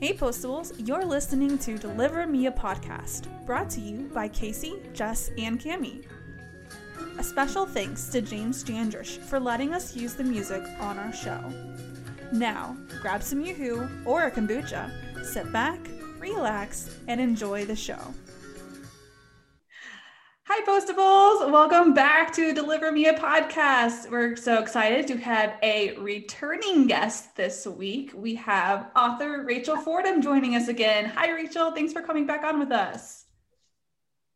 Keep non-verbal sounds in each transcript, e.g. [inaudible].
Hey Postables, you're listening to Deliver Me a Podcast, brought to you by Casey, Jess, and Cami. A special thanks to James Jandrish for letting us use the music on our show. Now, grab some Yoo-Hoo or a kombucha, sit back, relax, and enjoy the show. Hi, Postables. Welcome back to Deliver Me a Podcast. We're so excited to have a returning guest this week. We have author Rachel Fordham joining us again. Hi, Rachel. Thanks for coming back on with us.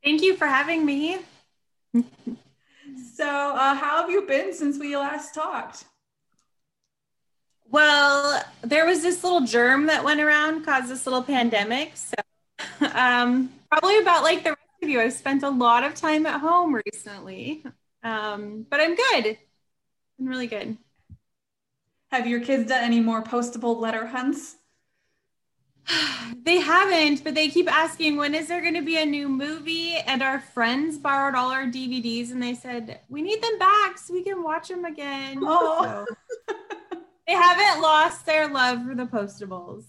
Thank you for having me. [laughs] so, uh, how have you been since we last talked? Well, there was this little germ that went around, caused this little pandemic. So, [laughs] um, probably about like the rest of you, I've spent a lot of time at home recently, um, but I'm good. I'm really good. Have your kids done any more postable letter hunts? [sighs] they haven't, but they keep asking when is there going to be a new movie? And our friends borrowed all our DVDs and they said, we need them back so we can watch them again. Oh. So they haven't lost their love for the postables.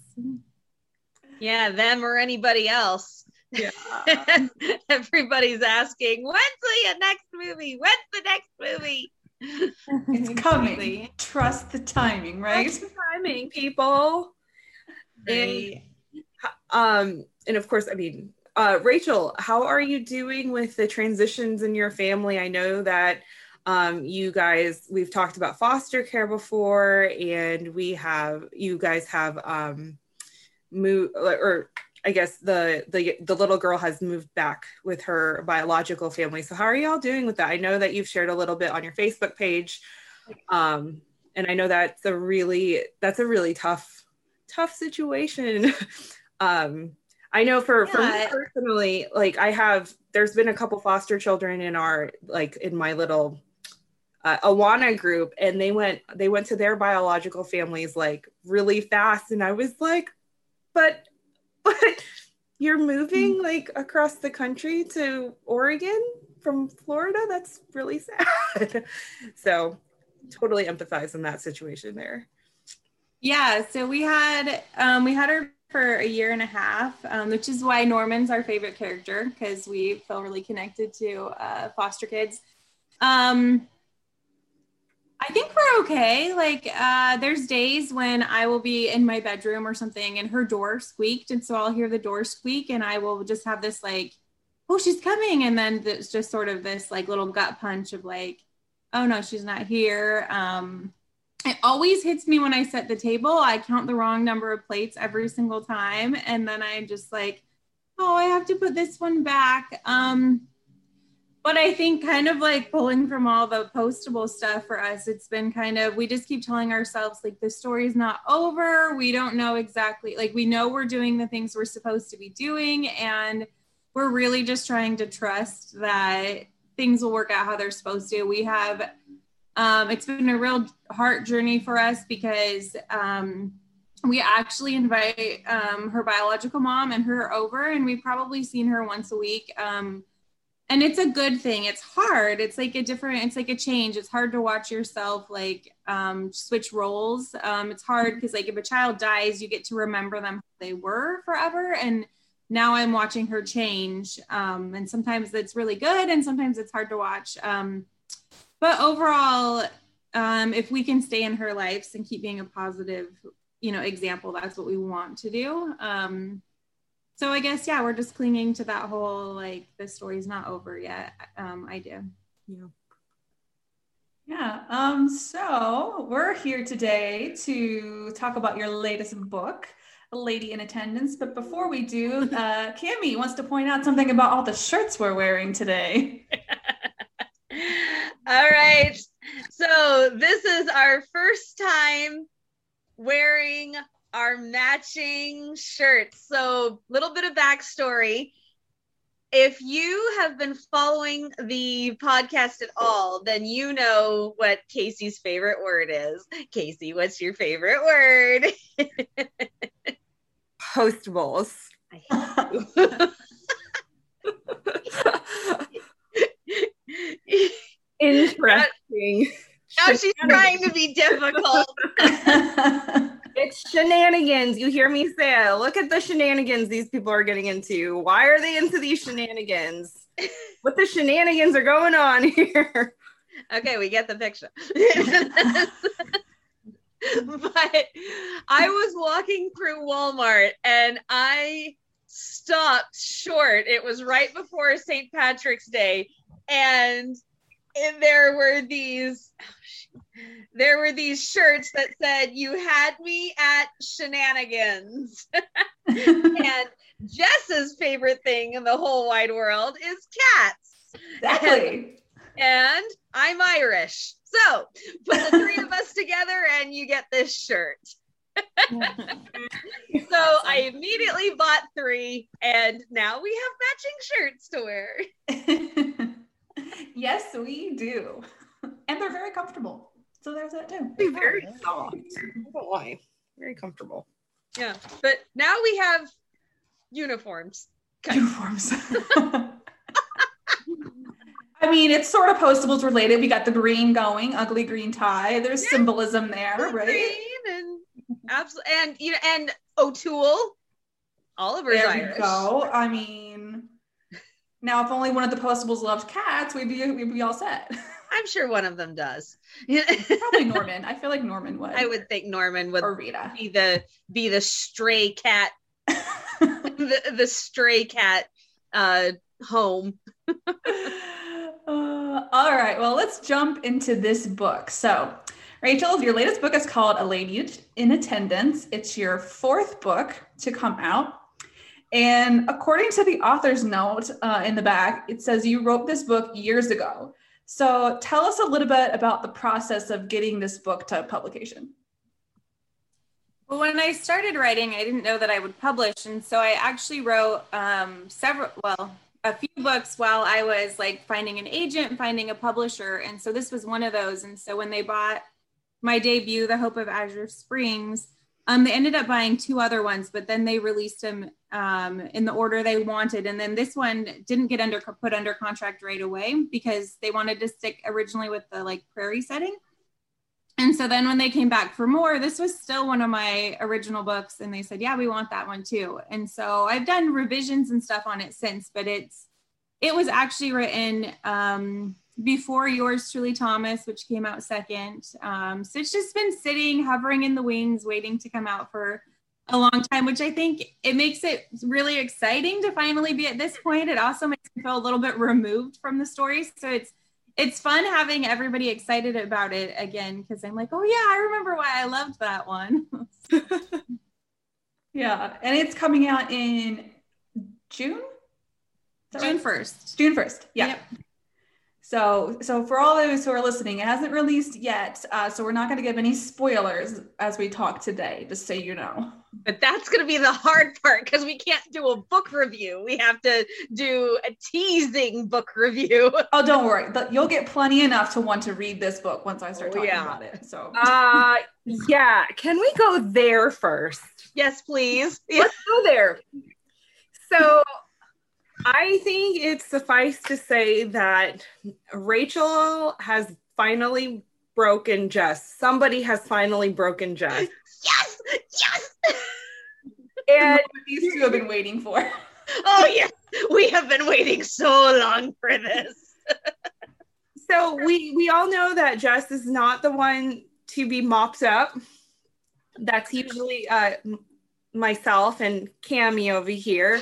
Yeah, them or anybody else. Yeah. [laughs] Everybody's asking, when's the next movie? When's the next movie? It's [laughs] coming. Trust the timing, right? Trust the timing, people. Right. And um, and of course, I mean, uh, Rachel, how are you doing with the transitions in your family? I know that um, you guys, we've talked about foster care before, and we have you guys have um, moved, or I guess the the the little girl has moved back with her biological family. So how are y'all doing with that? I know that you've shared a little bit on your Facebook page, um, and I know that's a really that's a really tough tough situation. [laughs] um, I know for, yeah. for me personally, like I have, there's been a couple foster children in our, like in my little uh, Awana group and they went they went to their biological families like really fast and I was like but but you're moving like across the country to Oregon from Florida? That's really sad. [laughs] So totally empathize in that situation there. Yeah so we had um, we had her for a year and a half um, which is why Norman's our favorite character because we feel really connected to uh, foster kids. Um, I think we're okay. Like, uh, there's days when I will be in my bedroom or something and her door squeaked. And so I'll hear the door squeak and I will just have this, like, oh, she's coming. And then it's just sort of this, like, little gut punch of, like, oh no, she's not here. Um, it always hits me when I set the table. I count the wrong number of plates every single time. And then I just, like, oh, I have to put this one back. Um, but I think kind of like pulling from all the postable stuff for us, it's been kind of, we just keep telling ourselves like the story's not over. We don't know exactly, like we know we're doing the things we're supposed to be doing. And we're really just trying to trust that things will work out how they're supposed to. We have, um, it's been a real heart journey for us because um, we actually invite um, her biological mom and her over, and we've probably seen her once a week. Um, and it's a good thing. It's hard. It's like a different it's like a change. It's hard to watch yourself like um, switch roles. Um, it's hard because like if a child dies you get to remember them they were forever. And now i'm watching her change. Um, and sometimes it's really good and sometimes it's hard to watch. Um, but overall um, if we can stay in her lives and keep being a positive you know example that's what we want to do. Um, so I guess yeah, we're just clinging to that whole like the story's not over yet um, idea. Yeah. Yeah. Um, so we're here today to talk about your latest book, A Lady in Attendance. But before we do, [laughs] uh, Cami wants to point out something about all the shirts we're wearing today. [laughs] all right. So this is our first time wearing our matching shirts. So, little bit of backstory. If you have been following the podcast at all, then you know what Casey's favorite word is. Casey, what's your favorite word? [laughs] Postables. [laughs] Interesting. Now she's trying to be difficult. [laughs] it's shenanigans. You hear me say it. Look at the shenanigans these people are getting into. Why are they into these shenanigans? what the shenanigans are going on here? Okay, we get the picture. [laughs] but I was walking through Walmart and I stopped short. It was right before St. Patrick's Day. And, and there were these oh, there were these shirts that said you had me at shenanigans. [laughs] And jess's favorite thing in the whole wide world is cats. Exactly. And, and i'm irish. So put the three of us together and you get this shirt. [laughs] So I immediately bought three, and now we have matching shirts to wear. [laughs] yes, we do. And they're very comfortable. So there's that too. They're very soft. Why? Very comfortable. Yeah. But now we have uniforms. Uniforms. [laughs] I mean, it's sort of postables related. We got the green going, ugly green tie. There's yeah. symbolism there, the right? Green and absolutely, and you know, and O'Toole, Oliver's there Irish. go. I mean, now if only one of the postables loved cats, we'd be we'd be all set. [laughs] I'm sure one of them does. Probably [laughs] Norman. I feel like Norman would. I would think Norman would or Rita. be the be the stray cat, [laughs] the the stray cat uh, home. Uh, all right, well, let's jump into this book. So, Rachel, your latest book is called A Lady in Attendance. It's your fourth book to come out. And according to the author's note uh, in the back, it says you wrote this book years ago. So, tell us a little bit about the process of getting this book to publication. Well, when I started writing, I didn't know that I would publish. And so I actually wrote um, several, well, a few books while I was like finding an agent, finding a publisher. And so this was one of those. And so when they bought my debut, The Hope of Azure Springs, um, they ended up buying two other ones, but then they released them um, in the order they wanted. And then this one didn't get under put under contract right away because they wanted to stick originally with the like prairie setting and so then when they came back for more, this was still one of my original books. And they said, yeah, we want that one too. And so I've done revisions and stuff on it since, but it's, it was actually written um, before yours truly, Thomas, which came out second. Um, so it's just been sitting, hovering in the wings, waiting to come out for a long time, which I think it makes it really exciting to finally be at this point. It also makes me feel a little bit removed from the story. So it's, it's fun having everybody excited about it again because I'm like, oh yeah, I remember why I loved that one. [laughs] yeah, and it's coming out in June. June first. June first. Yeah. Yep. So, so for all those who are listening, it hasn't released yet, uh, so we're not going to give any spoilers as we talk today, just so you know. But that's going to be the hard part because we can't do a book review. We have to do a teasing book review. [laughs] Oh, don't worry, you'll get plenty enough to want to read this book once I start oh, talking yeah. about it. So, uh, yeah, can we go there first? Yes, please. Let's go there. So I think it's suffice to say that Rachel has finally broken Jess. Somebody has finally broken Jess. Yes, yes. and [laughs] these two have been waiting for. [laughs] Oh yes, we have been waiting so long for this. [laughs] so we we all know that Jess is not the one to be mopped up. That's usually uh, myself and Cami over here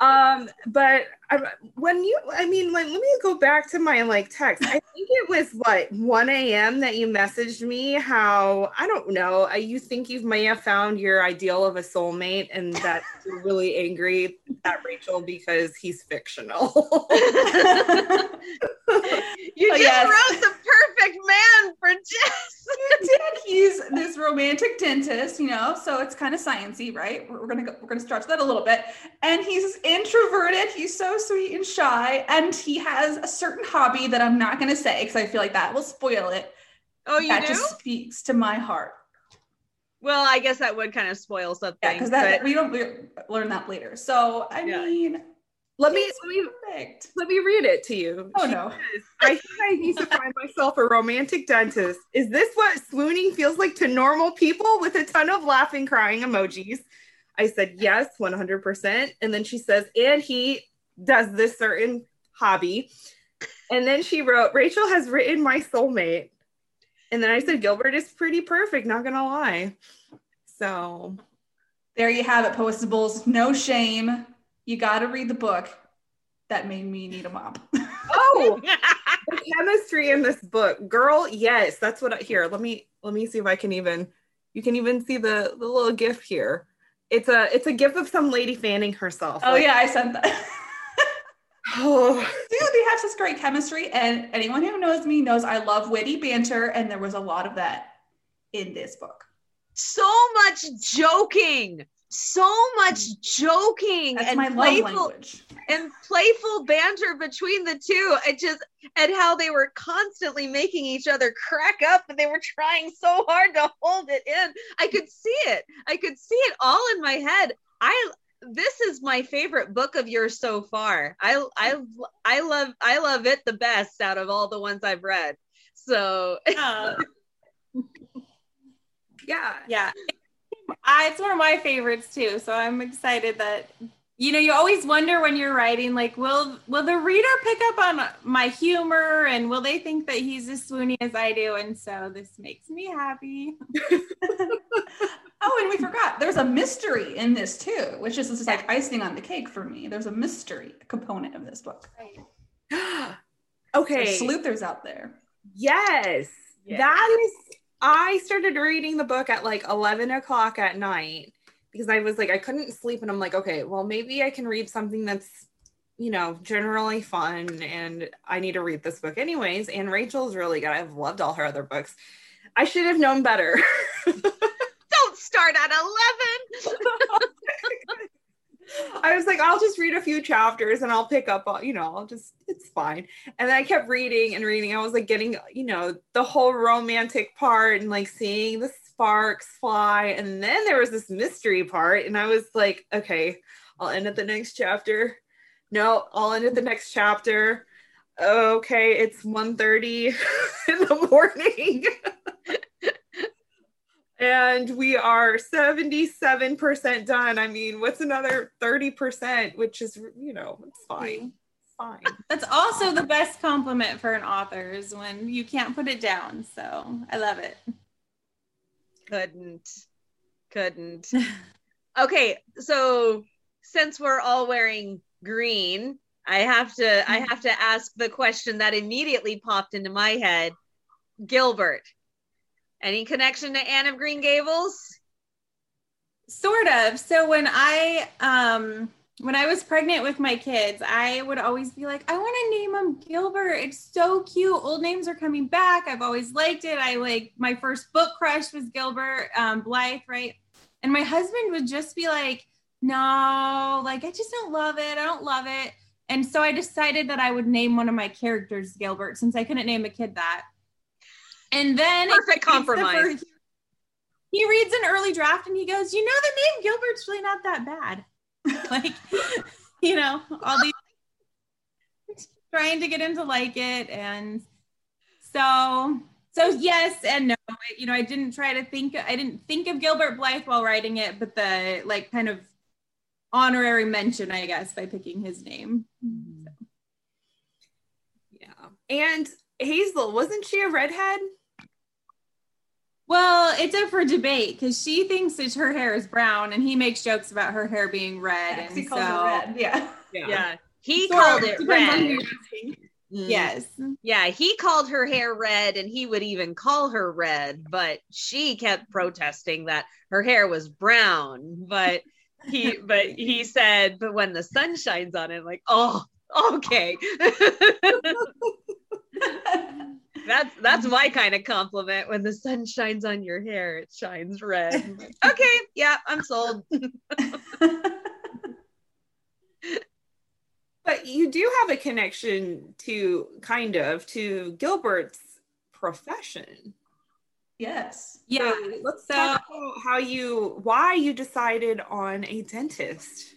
um, but I, when you, I mean, like, let me go back to my like text. I think it was what 1 a.m. that you messaged me how I don't know. You think you may have found your ideal of a soulmate, and that [laughs] you're really angry at Rachel because he's fictional. [laughs] [laughs] you Oh, just yes. wrote the perfect man for Jess. [laughs] He's this romantic dentist, you know, so it's kind of sciency, right? We're, we're gonna go, we're gonna stretch that a little bit. And he's introverted. He's so sweet and shy, and he has a certain hobby that I'm not gonna say because I feel like that will spoil it. Oh, you that do? just speaks to my heart. Well, I guess that would kind of spoil something. Yeah, because that but- we don't we learn that later. So I Yeah. mean, let me let me perfect. let me read it to you. Oh She no. says, I think I need to [laughs] find myself a romantic dentist. Is this what swooning feels like to normal people with a ton of laughing, crying emojis? I said, yes, 100%. And then she says, and he does this certain hobby. And then she wrote, Rachel has written my soulmate. And then I said, Gilbert is pretty perfect, not gonna lie. So There you have it, postables. No shame. You got to read the book. That made me need a mop. [laughs] oh [laughs] the chemistry in this book girl yes that's what i here let me let me see if i can even you can even see the the little gif here it's a it's a gif of some lady fanning herself oh like, yeah, I sent that. [laughs] oh Dude, they have such great chemistry, and anyone who knows me knows I love witty banter, and there was a lot of that in this book. so much joking. So much joking That's and my playful language. and playful banter between the two. It just and how they were constantly making each other crack up and they were trying so hard to hold it in. I could see it. I could see it all in my head. I this is my favorite book of yours so far. I I I love I love it the best out of all the ones I've read. So [laughs] Yeah. yeah yeah. I, it's one of my favorites too. So I'm excited that you know you always wonder when you're writing like will will the reader pick up on my humor and will they think that he's as swoony as I do? And so this makes me happy. [laughs] Oh, and we forgot there's a mystery in this too, which is just like icing on the cake for me. There's a mystery component of this book. [gasps] okay There's sleuthers out there. yes Yeah. that is i started reading the book at like 11 o'clock at night because i was like i couldn't sleep and i'm like okay well maybe i can read something that's you know generally fun and i need to read this book anyways and rachel's really good. I've loved all her other books. I should have known better. [laughs] Don't start at 11. [laughs] I was like, I'll just read a few chapters and I'll pick up, you know, I'll just, fine. And then I kept reading and reading. I was like getting, you know, the whole romantic part and like seeing the sparks fly. And then there was this mystery part. And I was like, okay, I'll end at the next chapter. No, I'll end at the next chapter. Okay, it's 1.30 [laughs] in the morning. [laughs] and we are 77% done. I mean, what's another 30%, which is, you know, it's fine. Mm-hmm. It's fine. [laughs] That's also the best compliment for an author is when you can't put it down. So I love it. couldn't couldn't [laughs] okay so since we're all wearing green i have to i have to ask the question that immediately popped into my head gilbert any connection to anne of green gables Sort of. So when I um when I was pregnant with my kids, I would always be like, I want to name him Gilbert. It's so cute. Old names are coming back. I've always liked it. I like my first book crush was Gilbert um, Blythe, right? And my husband would just be like, No, like I just don't love it. I don't love it. And so I decided that I would name one of my characters Gilbert since I couldn't name a kid that. And then Perfect compromise. first- he reads an early draft and he goes, you know, the name Gilbert's really not that bad. [laughs] like, you know, all these trying to get him to like it. And so, so yes and no, you know, I didn't try to think, I didn't think of Gilbert Blythe while writing it, but the like kind of honorary mention, I guess, by picking his name. Hmm. Yeah. And Hazel, wasn't she a redhead? Well, it's up for debate because she thinks that her hair is brown, and he makes jokes about her hair being red. Yeah, 'cause and he calls so, it red. Yeah. yeah he Sort called it Depends on red. Mm. Yes. yeah he called her hair red and he would even call her red but she kept protesting that her hair was brown but he [laughs] but he said, but when the sun shines on it, like, oh, okay. [laughs] [laughs] that's that's my kind of compliment. When the sun shines on your hair, it shines red. Like, [laughs] okay, yeah, I'm sold. [laughs] but you do have a connection to kind of to Gilbert's profession. Yes. Yeah. So let's so, talk about how you why you decided on a dentist.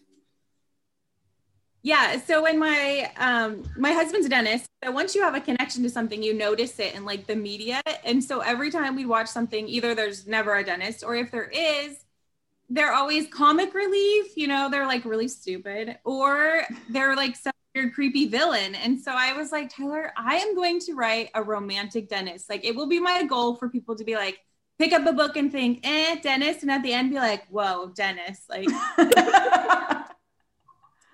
Yeah. So when my um my husband's a dentist, so once you have a connection to something, you notice it in like the media. And so every time we watch something, either there's never a dentist, or if there is, they're always comic relief, you know, they're like really stupid, or they're like some weird, creepy villain. And so I was like, Tyler, I am going to write a romantic dentist. Like, it will be my goal for people to be like, pick up a book and think, eh, dentist. And at the end, be like, whoa, dentist. Like, [laughs] [laughs]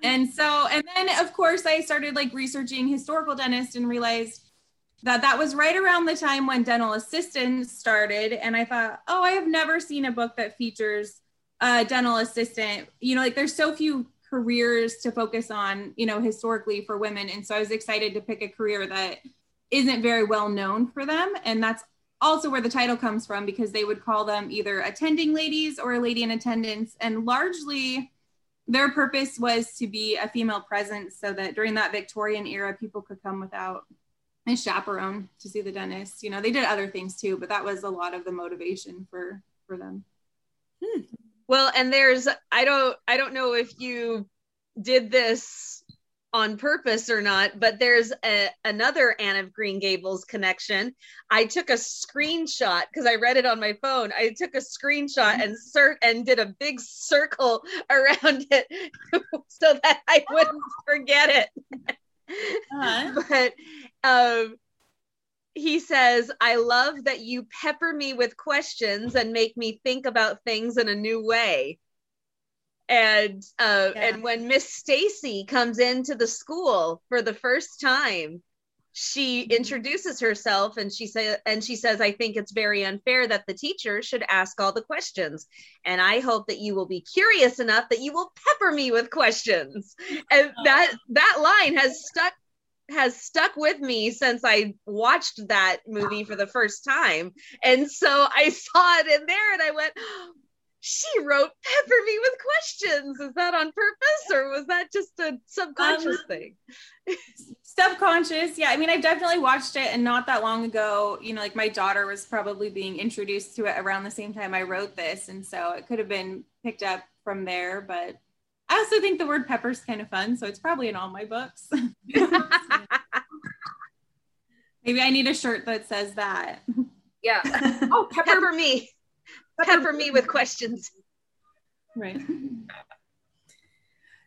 and so, and then of course, I started like researching historical dentists and realized that that was right around the time when dental assistants started. And I thought, oh, I have never seen a book that features a dental assistant. You know, like there's so few careers to focus on, you know, historically for women. And so I was excited to pick a career that isn't very well known for them. And that's also where the title comes from because they would call them either attending ladies or a lady in attendance. And largely their purpose was to be a female presence so that during that Victorian era, people could come without a chaperone to see the dentist. You know, they did other things too, but that was a lot of the motivation for for them. Hmm. Well, and there's I don't I don't know if you did this on purpose or not, but there's a, another Anne of Green Gables connection. I took a screenshot because I read it on my phone. I took a screenshot and cert and did a big circle [laughs] around it [laughs] so that I wouldn't forget it. Uh-huh. [laughs] but um, he says, I love that you pepper me with questions and make me think about things in a new way. And uh, yeah. and when Miss Stacy comes into the school for the first time, she mm-hmm. introduces herself and she says and she says i think it's very unfair that the teacher should ask all the questions and i hope that you will be curious enough that you will pepper me with questions and that that line has stuck has stuck with me since I watched that movie for the first time. And so I [laughs] saw it in there and I went, she wrote pepper me with questions. Is that on purpose or was that just a subconscious um, thing? [laughs] subconscious. Yeah. I mean, I've definitely watched it and not that long ago, you know, like my daughter was probably being introduced to it around the same time I wrote this. And so it could have been picked up from there, but I also think the word pepper is kind of fun, so it's probably in all my books. [laughs] [laughs] Maybe I need a shirt that says that. Yeah. oh, pepper, pepper me. Pepper me with questions. Right.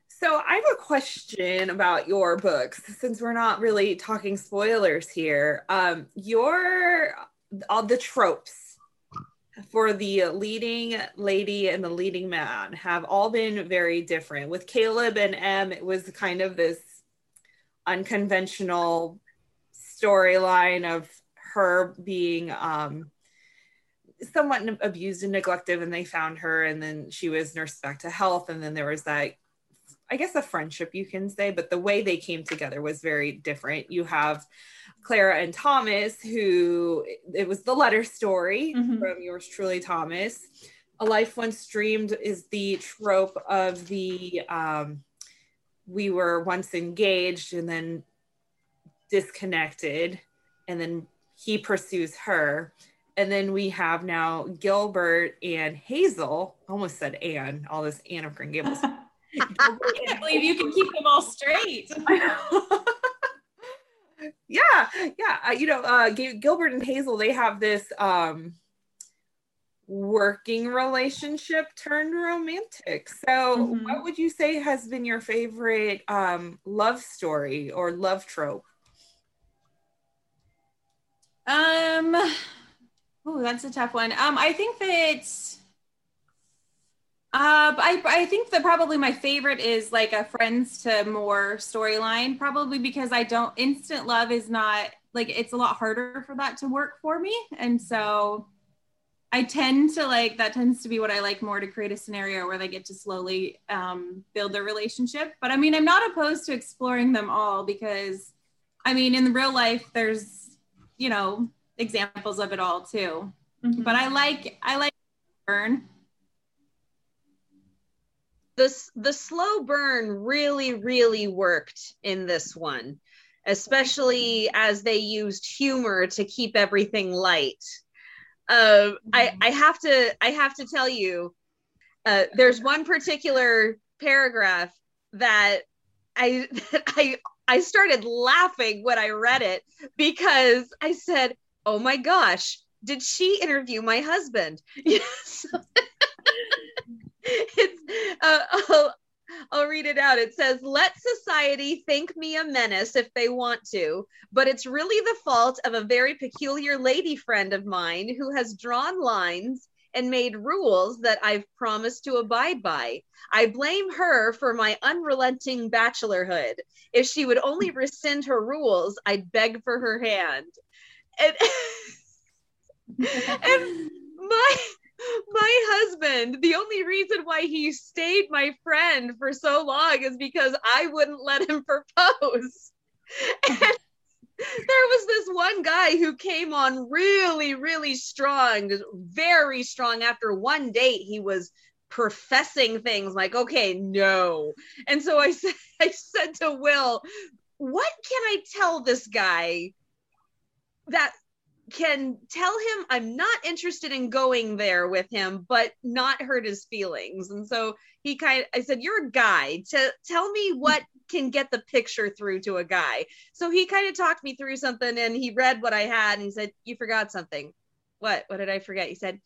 So I have a question about your books since we're not really talking spoilers here. Um, your all the tropes for the leading lady and the leading man have all been very different. With Caleb and Em, it was kind of this unconventional storyline of her being um, somewhat abused and neglected, and they found her, and then she was nursed back to health, and then there was that. I guess a friendship you can say, but the way they came together was very different. You have Clara and Thomas, who it was the letter story mm-hmm. from yours truly, Thomas. A Life Once Dreamed is the trope of the um, we were once engaged and then disconnected, and then he pursues her. And then we have now Gilbert and Hazel. Almost said Anne, all this Anne of Green Gables. [laughs] I can't believe you can keep them all straight. [laughs] yeah yeah uh, you know uh gilbert and hazel they have this um working relationship turned romantic so mm-hmm. what would you say has been your favorite um love story or love trope um oh that's a tough one um i think that uh, I, I think that probably my favorite is like a friends to more storyline, probably because I don't instant love is not like it's a lot harder for that to work for me. And so I tend to like that tends to be what I like more to create a scenario where they get to slowly um, build their relationship. But I mean, I'm not opposed to exploring them all because, I mean, in the real life, there's you know examples of it all too. Mm-hmm. But I like I like burn. The the slow burn really really worked in this one, especially as they used humor to keep everything light uh, I I have to I have to tell you, uh, there's one particular paragraph that I [laughs] that I I started laughing when I read it because I said, "Oh my gosh, did she interview my husband?" [laughs] Yes. it's uh, I'll read it out. It says, Let society think me a menace if they want to, but it's really the fault of a very peculiar lady friend of mine who has drawn lines and made rules that I've promised to abide by. I blame her for my unrelenting bachelorhood. If she would only rescind her rules, I'd beg for her hand. And, [laughs] and my my husband, the only reason why he stayed my friend for so long is because I wouldn't let him [laughs] propose. And there was this one guy who came on really, really strong, very strong. After one date, he was professing things like, okay, no. And so I [laughs] said, I said to Will, what can I tell this guy that can tell him I'm not interested in going there with him, but not hurt his feelings. And so he kind of, I said, You're a guy. To tell me what can get the picture through to a guy. So he kind of talked me through something and he read what I had and he said, You forgot something. What? What did I forget? He said,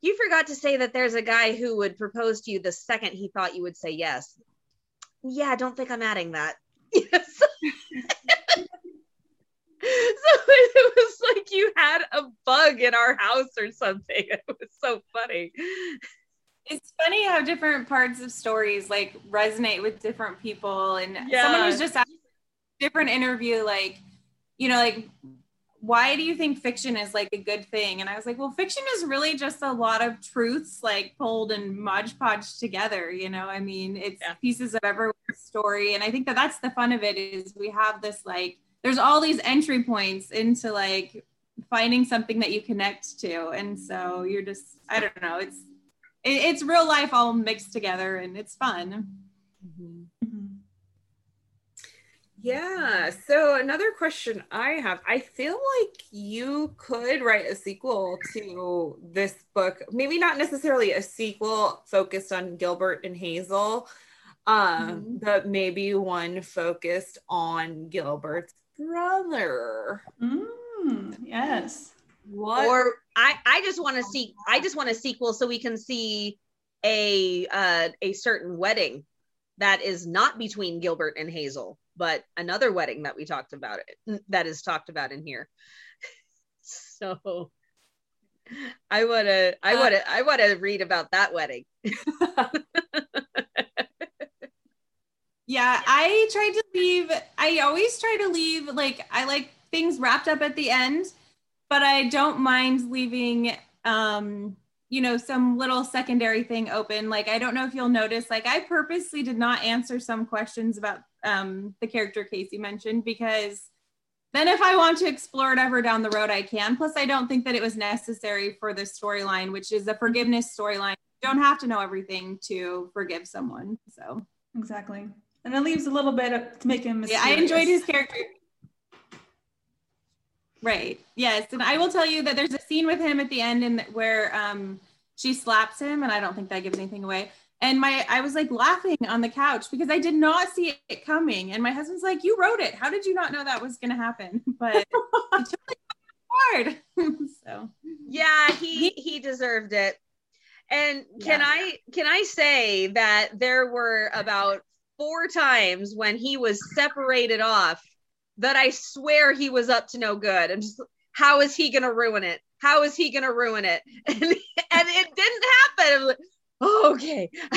You forgot to say that there's a guy who would propose to you the second he thought you would say yes. Yeah, don't think I'm adding that. [laughs] [laughs] So it was like you had a bug in our house or something. [laughs] It was so funny. It's funny how different parts of stories like resonate with different people. And yeah. someone was just asking a different interview, like, you know, like why do you think fiction is like a good thing? And I was like, well, fiction is really just a lot of truths like pulled and modge podged together. You know, I mean, it's yeah. pieces of everyone's story. And I think that that's the fun of it is we have this like there's all these entry points into like finding something that you connect to and so you're just i don't know it's it, it's real life all mixed together and it's fun mm-hmm. yeah so another question i have i feel like you could write a sequel to this book maybe not necessarily a sequel focused on gilbert and hazel um, mm-hmm. but maybe one focused on Gilbert's brother. Mm, yes. What? Or I, I just want to see. I just want a sequel so we can see a uh, a certain wedding that is not between Gilbert and Hazel, but another wedding that we talked about it that is talked about in here. [laughs] so I want to I want to I want to read about that wedding. [laughs] Yeah, I tried to leave. I always try to leave like I like things wrapped up at the end, but I don't mind leaving um you know some little secondary thing open. Like I don't know if you'll notice like I purposely did not answer some questions about um the character Casey mentioned because then if I want to explore it ever down the road I can. Plus I don't think that it was necessary for the storyline, which is a forgiveness storyline. You don't have to know everything to forgive someone. So Exactly and it leaves a little bit of, to make him. Mysterious. Yeah, I enjoyed his character. Right. Yes, and I will tell you that there's a scene with him at the end, and where um, she slaps him, and I don't think that gives anything away. And my, I was like laughing on the couch because I did not see it coming. And my husband's like, "You wrote it. How did you not know that was going to happen?" [laughs] But it took hard. [laughs] so yeah, he he deserved it. And can yeah. I can I say that there were about four times when he was separated off that I swear he was up to no good. And just how is he gonna ruin it? How is he gonna ruin it? [laughs] And and it didn't happen. Like, oh, okay. [laughs]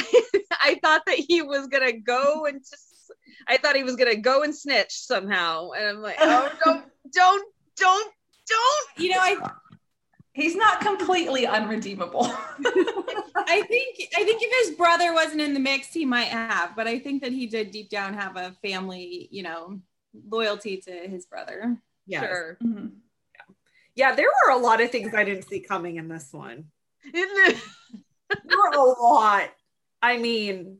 I thought that he was gonna go and just I thought he was gonna go and snitch somehow. And I'm like, oh don't don't don't don't you know I he's not completely unredeemable. [laughs] I think I think if his brother wasn't in the mix, he might have, but I think that he did deep down have a family, you know, loyalty to his brother. Yes. Sure. Mhm. Yeah, there were a lot of things I didn't see coming in this one. [laughs] There were a lot. I mean,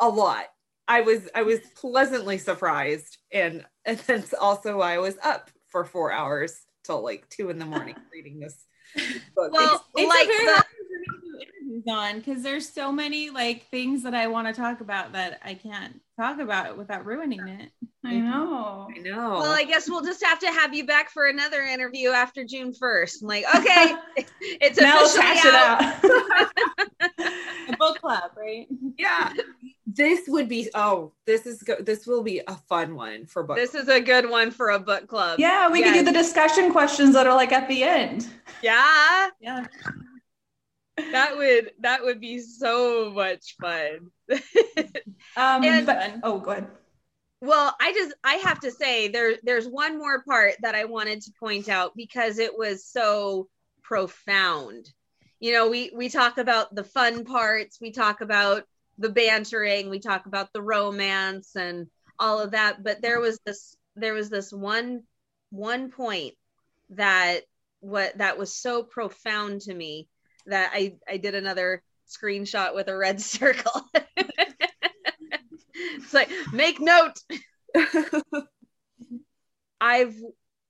a lot. I was I was pleasantly surprised, and and then also why I was up for four hours till like two in the morning [laughs] reading this book. Well, It's like a very the- hard for me to do interviews on because there's so many like things that I want to talk about that I can't talk about without ruining it. I mm-hmm. know. I know. Well, I guess we'll just have to have you back for another interview after June 1st. I'm like, okay, it's [laughs] Now let's officially out. it out. A [laughs] [laughs] book club, right? yeah, this would be. Oh, this is go- this will be a fun one for book. This is a good one for a book club. yeah, we could do the discussion questions that are like at the end. Yeah, Yeah. that would that would be so much fun. [laughs] Um, And- but oh, go ahead. Well, I just I have to say there there's one more part that I wanted to point out because it was so profound. You know, we we talk about the fun parts, we talk about the bantering, we talk about the romance and all of that, but there was this there was this one one point that what that was so profound to me that I I did another screenshot with a red [laughs] circle. it's like make note [laughs] I've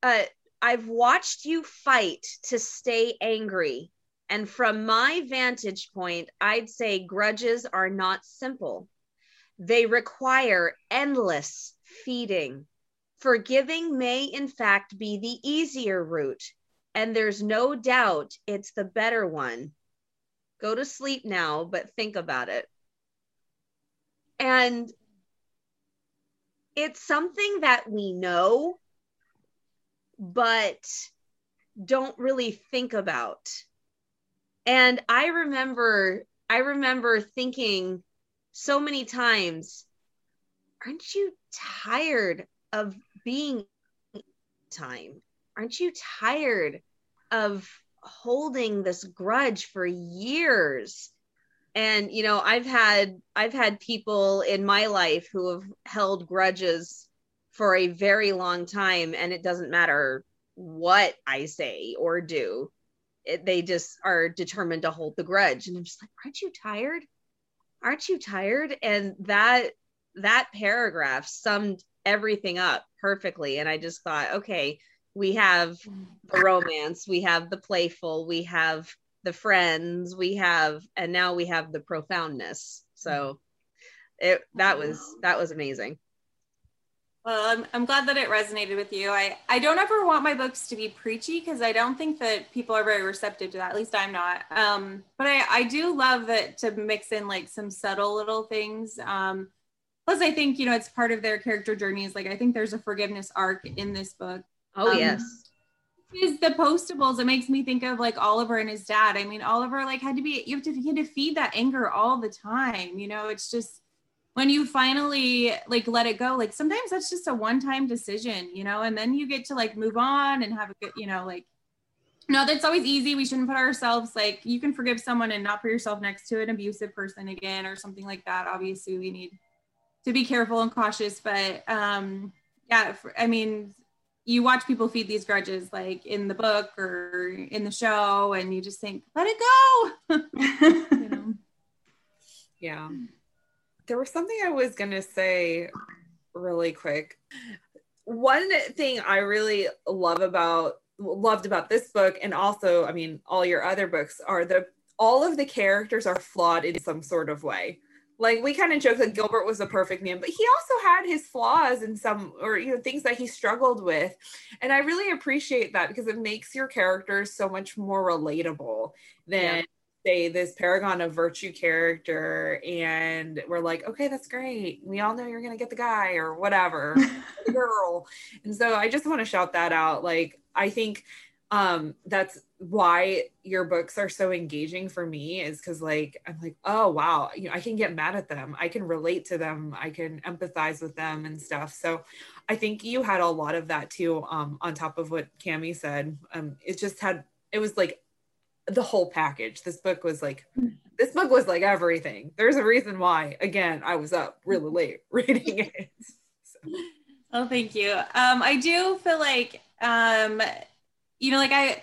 uh I've watched you fight to stay angry. And from my vantage point, I'd say grudges are not simple. They require endless feeding. Forgiving may, in fact, be the easier route, and there's no doubt it's the better one. Go to sleep now, but think about it. And it's something that we know, but don't really think about. And I remember, I remember thinking so many times, aren't you tired of being time? Aren't you tired of holding this grudge for years? and you know i've had i've had people in my life who have held grudges for a very long time and it doesn't matter what i say or do it, they just are determined to hold the grudge. And i'm just like aren't you tired? Aren't you tired? And that that paragraph summed everything up perfectly. And i just thought okay we have the romance we have the playful we have the friends we have and now we have the profoundness. So it that was that was amazing Well, I'm, I'm glad that it resonated with you. I, I don't ever want my books to be preachy because I don't think that people are very receptive to that. At least I'm not. Um, but I, I do love that to mix in like some subtle little things. Um, plus, I think, you know, it's part of their character journeys. Like, I think there's a forgiveness arc in this book. oh Um, yes is the postables it makes me think of like oliver and his dad i mean oliver like had to be you have to, he had to feed that anger all the time you know it's just when you finally like let it go like sometimes that's just a one-time decision you know and then you get to like move on and have a good you know like no that's always easy. We shouldn't put ourselves like you can forgive someone and not put yourself next to an abusive person again or something like that. Obviously we need to be careful and cautious but um yeah i mean you watch people feed these grudges like in the book or in the show and you just think let it go. [laughs] You know? [laughs] Yeah. There was something I was going to say really quick. One thing I really love about loved about this book and also, I mean, all your other books are the all of the characters are flawed in some sort of way. Like we kind of joke that Gilbert was a perfect man, but he also had his flaws and some or you know things that he struggled with. And I really appreciate that because it makes your characters so much more relatable than Yeah. Say this paragon of virtue character and we're like okay that's great. We all know you're gonna get the guy or whatever [laughs] the girl. And so i just want to shout that out. Like i think um that's why your books are so engaging for me is because like i'm like oh wow. You know i can get mad at them. I can relate to them. I can empathize with them and stuff. So i think you had a lot of that too um on top of what cami said. Um it just had it was like the whole package. This book was like this book was like everything. There's a reason why. Again, I was up really late [laughs] reading it. So. Oh, thank you. Um, I do feel like um, you know, like I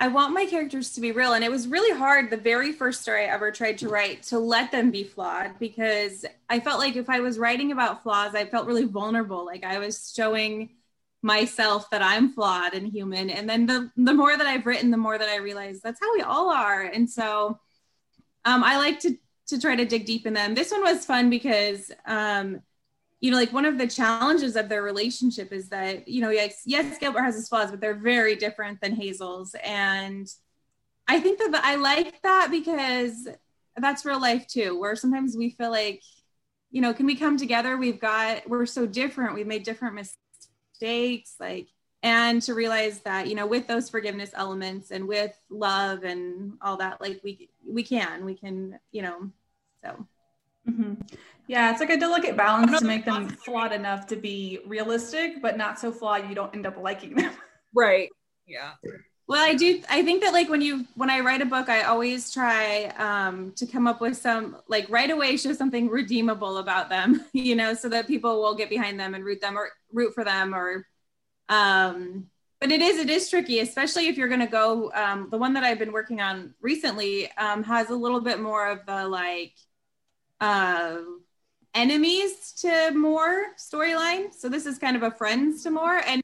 I want my characters to be real. And it was really hard the very first story I ever tried to write to let them be flawed because I felt like if I was writing about flaws, I felt really vulnerable. Like I was showing myself that I'm flawed and human. And then the the more that I've written, the more that I realize that's how we all are. And so um, I like to to try to dig deep in them. This one was fun because um, you know, like one of the challenges of their relationship is that, you know, yes, yes, Gilbert has his flaws, but they're very different than Hazel's. And I think that I like that because that's real life too, where sometimes we feel like, you know, can we come together? We've got, we're so different. We've made different mistakes, like, and to realize that, you know, with those forgiveness elements and with love and all that, like we, we can, we can, you know, so. Mm-hmm. Yeah, it's like a delicate balance to make them flawed enough to be realistic, but not so flawed you don't end up liking them. Right. Yeah. Well, I do. I think that like when you when I write a book, I always try um, to come up with some like right away show something redeemable about them, [laughs] you know, so that people will get behind them and root them or root for them or. Um, but it is it is tricky, especially if you're going to go. Um, the one that I've been working on recently um, has a little bit more of the like. Uh, enemies to more storyline. So this is kind of a friends to more and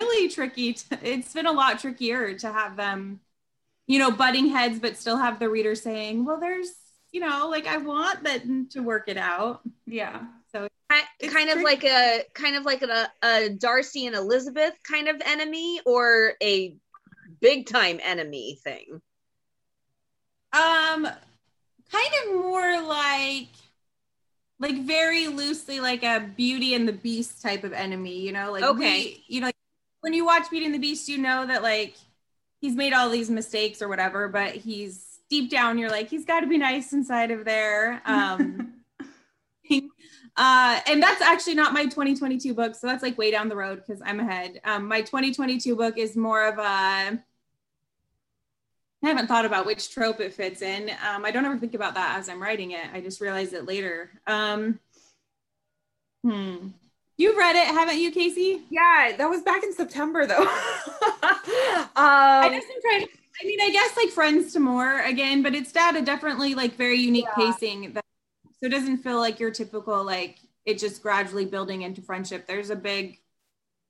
really tricky. To, it's been a lot trickier to have them, you know, butting heads, but still have the reader saying, well, there's, you know, like I want them to work it out. Yeah. So kind of like a kind of like a, a Darcy and Elizabeth kind of enemy or a big time enemy thing. Um kind of more like like very loosely like a Beauty and the Beast type of enemy, you know, like okay, we, you know, when you watch Beauty and the Beast, you know that like he's made all these mistakes or whatever, but he's deep down, you're like he's got to be nice inside of there. Um, [laughs] uh, and that's actually not my 2022 book, so that's like way down the road because I'm ahead. Um, my 2022 book is more of a I haven't thought about which trope it fits in. Um, I don't ever think about that as I'm writing it. I just realize it later. Um, hmm. You've read it, haven't you, Casey? Yeah, that was back in September though. [laughs] um, I just am trying. I mean, I guess like friends to more again, but it's got a definitely like very unique yeah. pacing that so it doesn't feel like your typical like it just gradually building into friendship. There's a big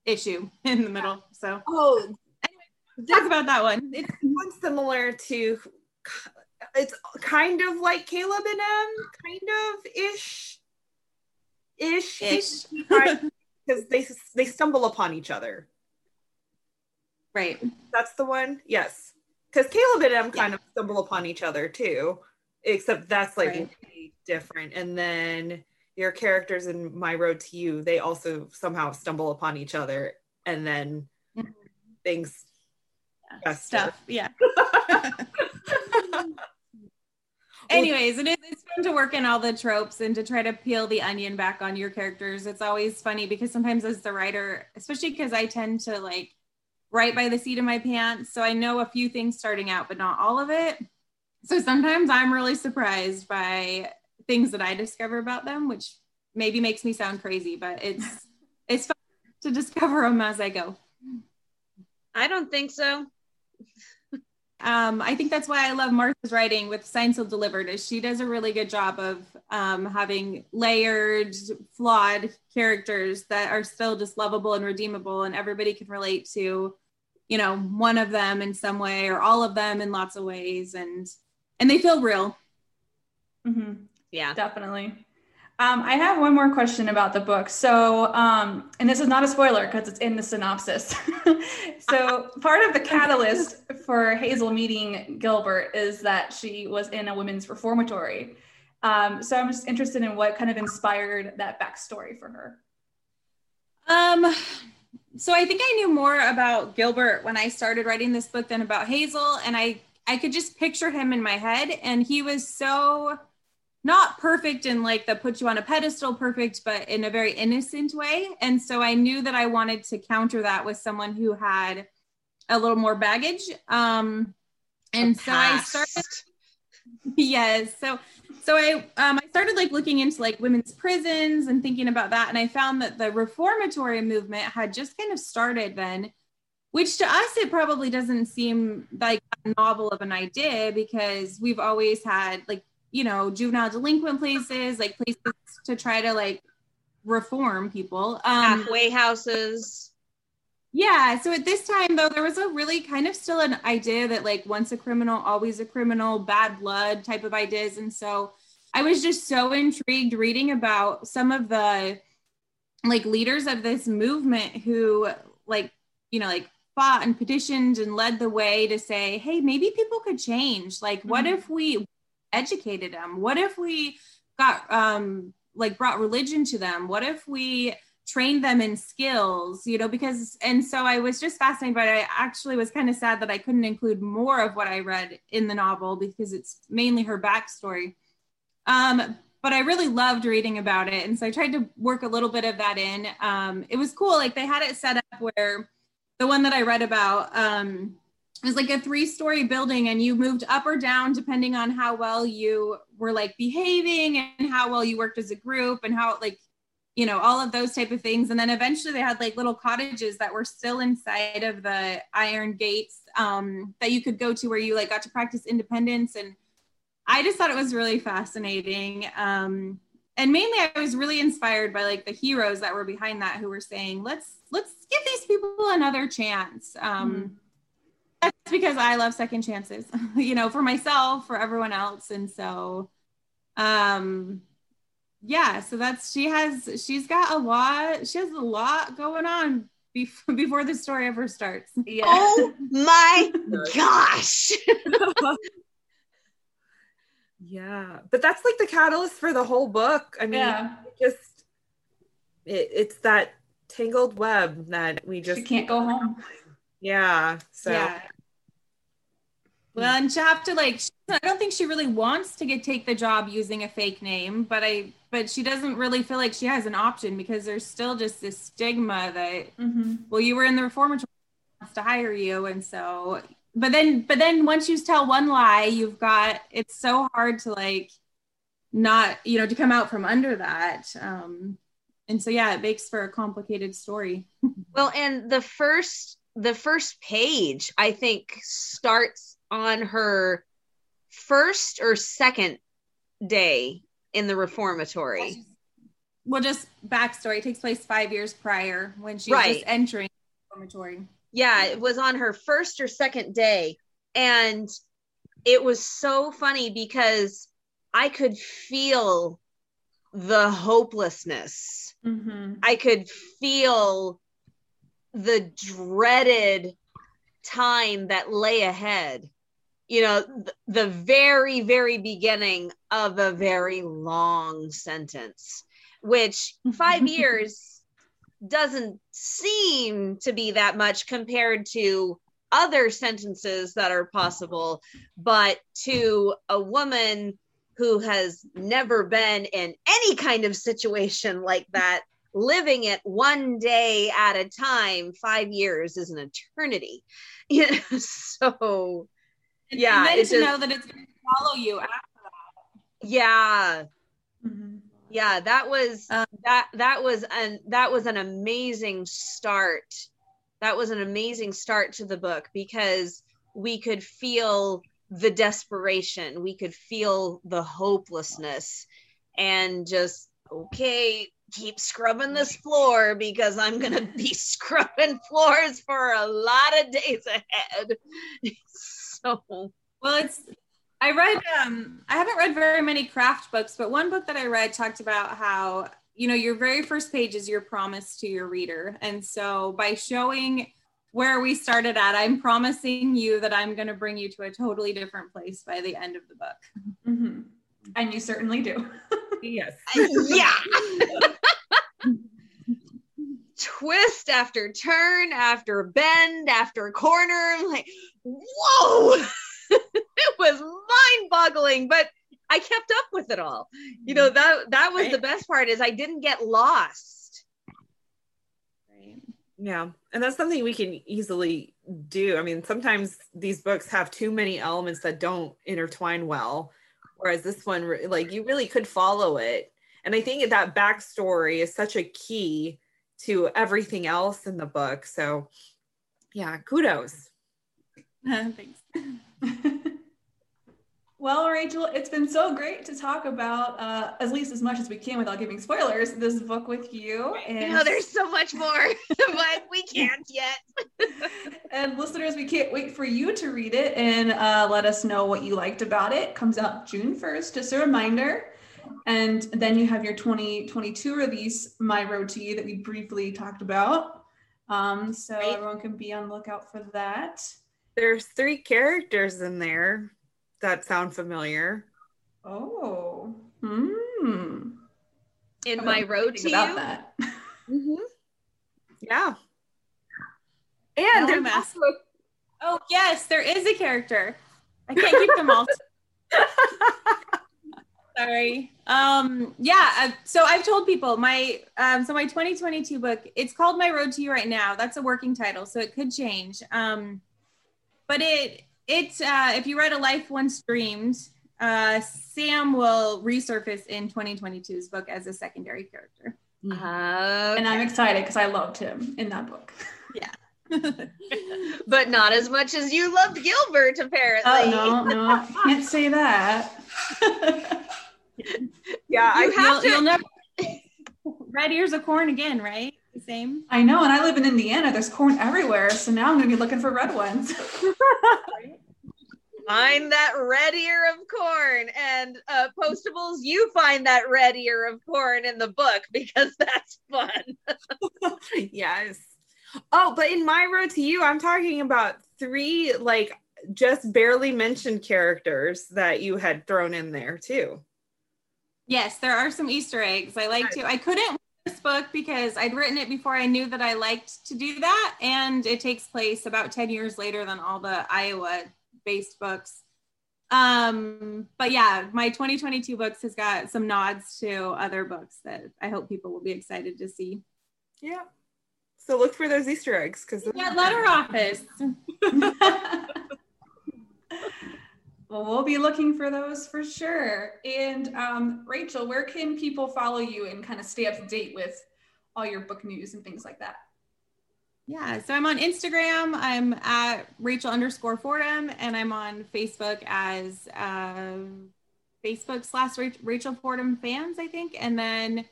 issue [laughs] in the middle. So oh talk about that one. It's one similar to it's kind of like Caleb and Em, kind of ish, ish, ish, [laughs] because [laughs] they they stumble upon each other. Right. That's the one. Yes, because Caleb and Em kind yeah. of stumble upon each other too, except that's like right. really different. And then your characters in My Road to You, they also somehow stumble upon each other, and then mm-hmm. things stuff. Yeah. [laughs] Anyways, it is, it's fun to work in all the tropes and to try to peel the onion back on your characters. It's always funny because sometimes as the writer, especially because I tend to like write by the seat of my pants. So I know a few things starting out, but not all of it. So sometimes I'm really surprised by things that I discover about them, which maybe makes me sound crazy, but it's [laughs] it's fun to discover them as I go. I don't think so. Um, I think that's why I love Martha's writing with Signed Sealed Delivered is she does a really good job of um, having layered, flawed characters that are still just lovable and redeemable, and everybody can relate to, you know, one of them in some way or all of them in lots of ways, and and they feel real. Mm-hmm. Yeah, definitely. Um, I have one more question about the book. So, um, and this is not a spoiler because it's in the synopsis. [laughs] so, part of the catalyst for Hazel meeting Gilbert is that she was in a women's reformatory. Um, so, I'm just interested in what kind of inspired that backstory for her. Um, so I think I knew more about Gilbert when I started writing this book than about Hazel, and I I could just picture him in my head, and he was so not perfect in like that put you on a pedestal perfect, but in a very innocent way. And so I knew that I wanted to counter that with someone who had a little more baggage. Um, And so I started [laughs] yes. So so I um I started like looking into like women's prisons and thinking about that and I found that the reformatory movement had just kind of started then which to us it probably doesn't seem like a novel of an idea because we've always had like you know juvenile delinquent places like places to try to like reform people um halfway houses yeah so at this time though there was a really kind of still an idea that like once a criminal always a criminal bad blood type of ideas and so i was just so intrigued reading about some of the like leaders of this movement who like you know like fought and petitioned and led the way to say, hey, maybe people could change. Like, what mm-hmm. if we educated them? What if we got um like brought religion to them? What if we trained them in skills, you know, because and so I was just fascinated, but I actually was kind of sad that I couldn't include more of what I read in the novel because it's mainly her backstory. Um, but I really loved reading about it. And so I tried to work a little bit of that in. Um, it was cool. Like they had it set up where the one that I read about um, was like a three story building and you moved up or down depending on how well you were like behaving and how well you worked as a group and how like you know all of those type of things. And then eventually they had like little cottages that were still inside of the iron gates um, that you could go to where you like got to practice independence. And i just thought it was really fascinating um, and mainly i was really inspired by like the heroes that were behind that who were saying let's let's give these people another chance. Um mm-hmm. That's because i love second chances [laughs] you know for myself for everyone else and so um yeah so that's she has she's got a lot she has a lot going on before [laughs] before the story ever starts yeah. [laughs] oh my gosh Yeah, but that's like the catalyst for the whole book. I mean, yeah. just it, it's that tangled web that we just she can't go home. Yeah. So. Yeah. Well, and she have to like. I don't think she really wants to get take the job using a fake name, but I. But she doesn't really feel like she has an option because there's still just this stigma that, mm-hmm. well, you were in the reformatory wants to hire you, and so but then but then once you tell one lie you've got it's so hard to like not you know to come out from under that um and so yeah it makes for a complicated story [laughs] well and the first the first page i think starts on her first or second day in the reformatory well just backstory it takes place five years prior when she's right. just entering the reformatory yeah, it was on her first or second day. And it was so funny because I could feel the hopelessness. Mm-hmm. I could feel the dreaded time that lay ahead. You know, th- the very, very beginning of a very long sentence, which [laughs] five years doesn't seem to be that much compared to other sentences that are possible, but to a woman who has never been in any kind of situation like that, living it one day at a time, five years is an eternity. [laughs] You know, so yeah, and then to just, know that it's going to follow you after that. Yeah. Mm-hmm yeah that was uh, that that was an that was an amazing start that was an amazing start to the book because we could feel the desperation we could feel the hopelessness and just okay keep scrubbing this floor because i'm gonna be [laughs] scrubbing floors for a lot of days ahead [laughs] [laughs] so well it's I read um I haven't read very many craft books, but one book that I read talked about how, you know, your very first page is your promise to your reader. And so by showing where we started at, I'm promising you that I'm going to bring you to a totally different place by the end of the book. Mm-hmm. And you certainly do. [laughs] yes. [laughs] yeah. Twist after turn after bend after corner. like, whoa. [laughs] it was mind-boggling, but I kept up with it all. You know, that that was right. the best part is I didn't get lost. Right. Yeah. And that's something we can easily do. I mean, sometimes these books have too many elements that don't intertwine well. Whereas this one, like, you really could follow it. And I think that backstory is such a key to everything else in the book. So, yeah, kudos. [laughs] Thanks. [laughs] Well, Rachel, it's been so great to talk about, uh, at least as much as we can without giving spoilers, this book with you. And know, there's so much more, [laughs] but we can't yet. and listeners, we can't wait for you to read it and uh, let us know what you liked about it. Comes out June 1st, just a reminder. And then you have your 2022 release, My Road to You, that we briefly talked about. Um, so right. everyone can be on lookout for that. There's three characters in there that sound familiar. Oh. Hmm. In my road to about you. That. mm-hmm. Yeah. And there's also Oh yes, there is a character. I can't keep them all. [laughs] Sorry. Um yeah, uh, so I've told people my um so my 2022 book, it's called My Road to You right now. That's a working title, so it could change. Um but it it's uh, if you read a life once dreamed uh, sam will resurface in 2022's book as a secondary character. Uh, and i'm excited because i loved him in that book. Yeah. [laughs] But not as much as you loved gilbert apparently. Oh no no. I can't say that [laughs] yeah you I, have you'll, to you'll never [laughs] red ears of corn again right the same. I know, and I live in Indiana. There's corn everywhere, so now I'm going to be looking for red ones. [laughs] find that red ear of corn, and uh, postables, you find that red ear of corn in the book because that's fun. [laughs] yes. Oh, but in my road to you, I'm talking about three like just barely mentioned characters that you had thrown in there too. Yes, there are some Easter eggs. I like to. I couldn't this book because I'd written it before I knew that I liked to do that. And it takes place about 10 years later than all the Iowa based books. Um, but yeah, my 2022 books has got some nods to other books that I hope people will be excited to see. Yeah. So look for those Easter eggs because yeah, letter office. [laughs] [laughs] Well, we'll be looking for those for sure. And um, Rachel, where can people follow you and kind of stay up to date with all your book news and things like that? Yeah, so I'm on Instagram. I'm at Rachel underscore Fordham, and I'm on Facebook as uh, Facebook slash Rachel Fordham fans, I think. And then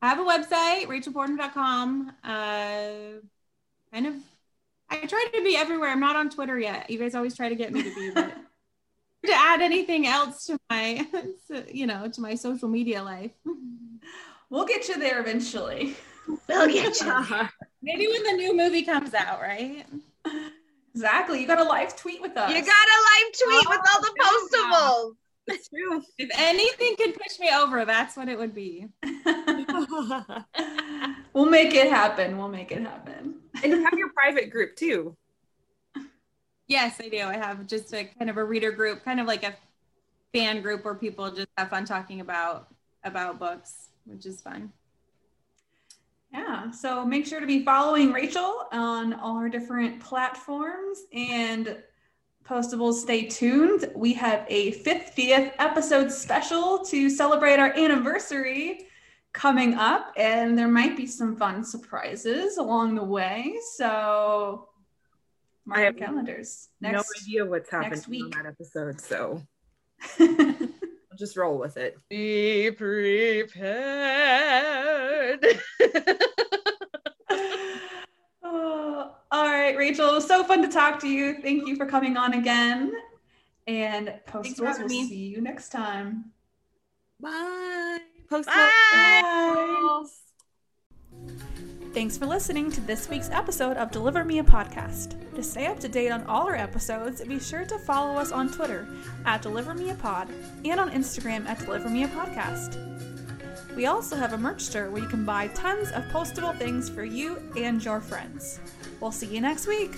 I have a website, rachelfordham.com. Uh, kind of, I try to be everywhere. I'm not on Twitter yet. You guys always try to get me to be, but to add anything else to my [laughs] you know to my social media life. We'll get you there eventually. We'll get you [laughs] maybe when the new movie comes out right? Exactly. You got a live tweet with us. You got a live tweet oh, with all the oh, postables. That's true. If anything could push me over that's what it would be. [laughs] We'll make it happen. We'll make it happen. And you have your private group too Yes, I do. I have just a kind of a reader group, kind of like a fan group where people just have fun talking about about books, which is fun. Yeah, so make sure to be following Rachel on all her different platforms and postables. Stay tuned. We have a 50th episode special to celebrate our anniversary coming up, and there might be some fun surprises along the way. So Mark I have calendars. Next, no idea what's happening in that episode, so [laughs] I'll just roll with it. Be prepared. [laughs] oh, all right, Rachel. It was so fun to talk to you. Thank you for coming on again. And postals, we'll see you next time. Bye. Postals. Bye. Thanks for listening to this week's episode of Deliver Me a Podcast. To stay up to date on all our episodes, be sure to follow us on Twitter at Deliver Me a Pod and on Instagram at Deliver Me a Podcast. We also have a merch store where you can buy tons of postable things for you and your friends. We'll see you next week.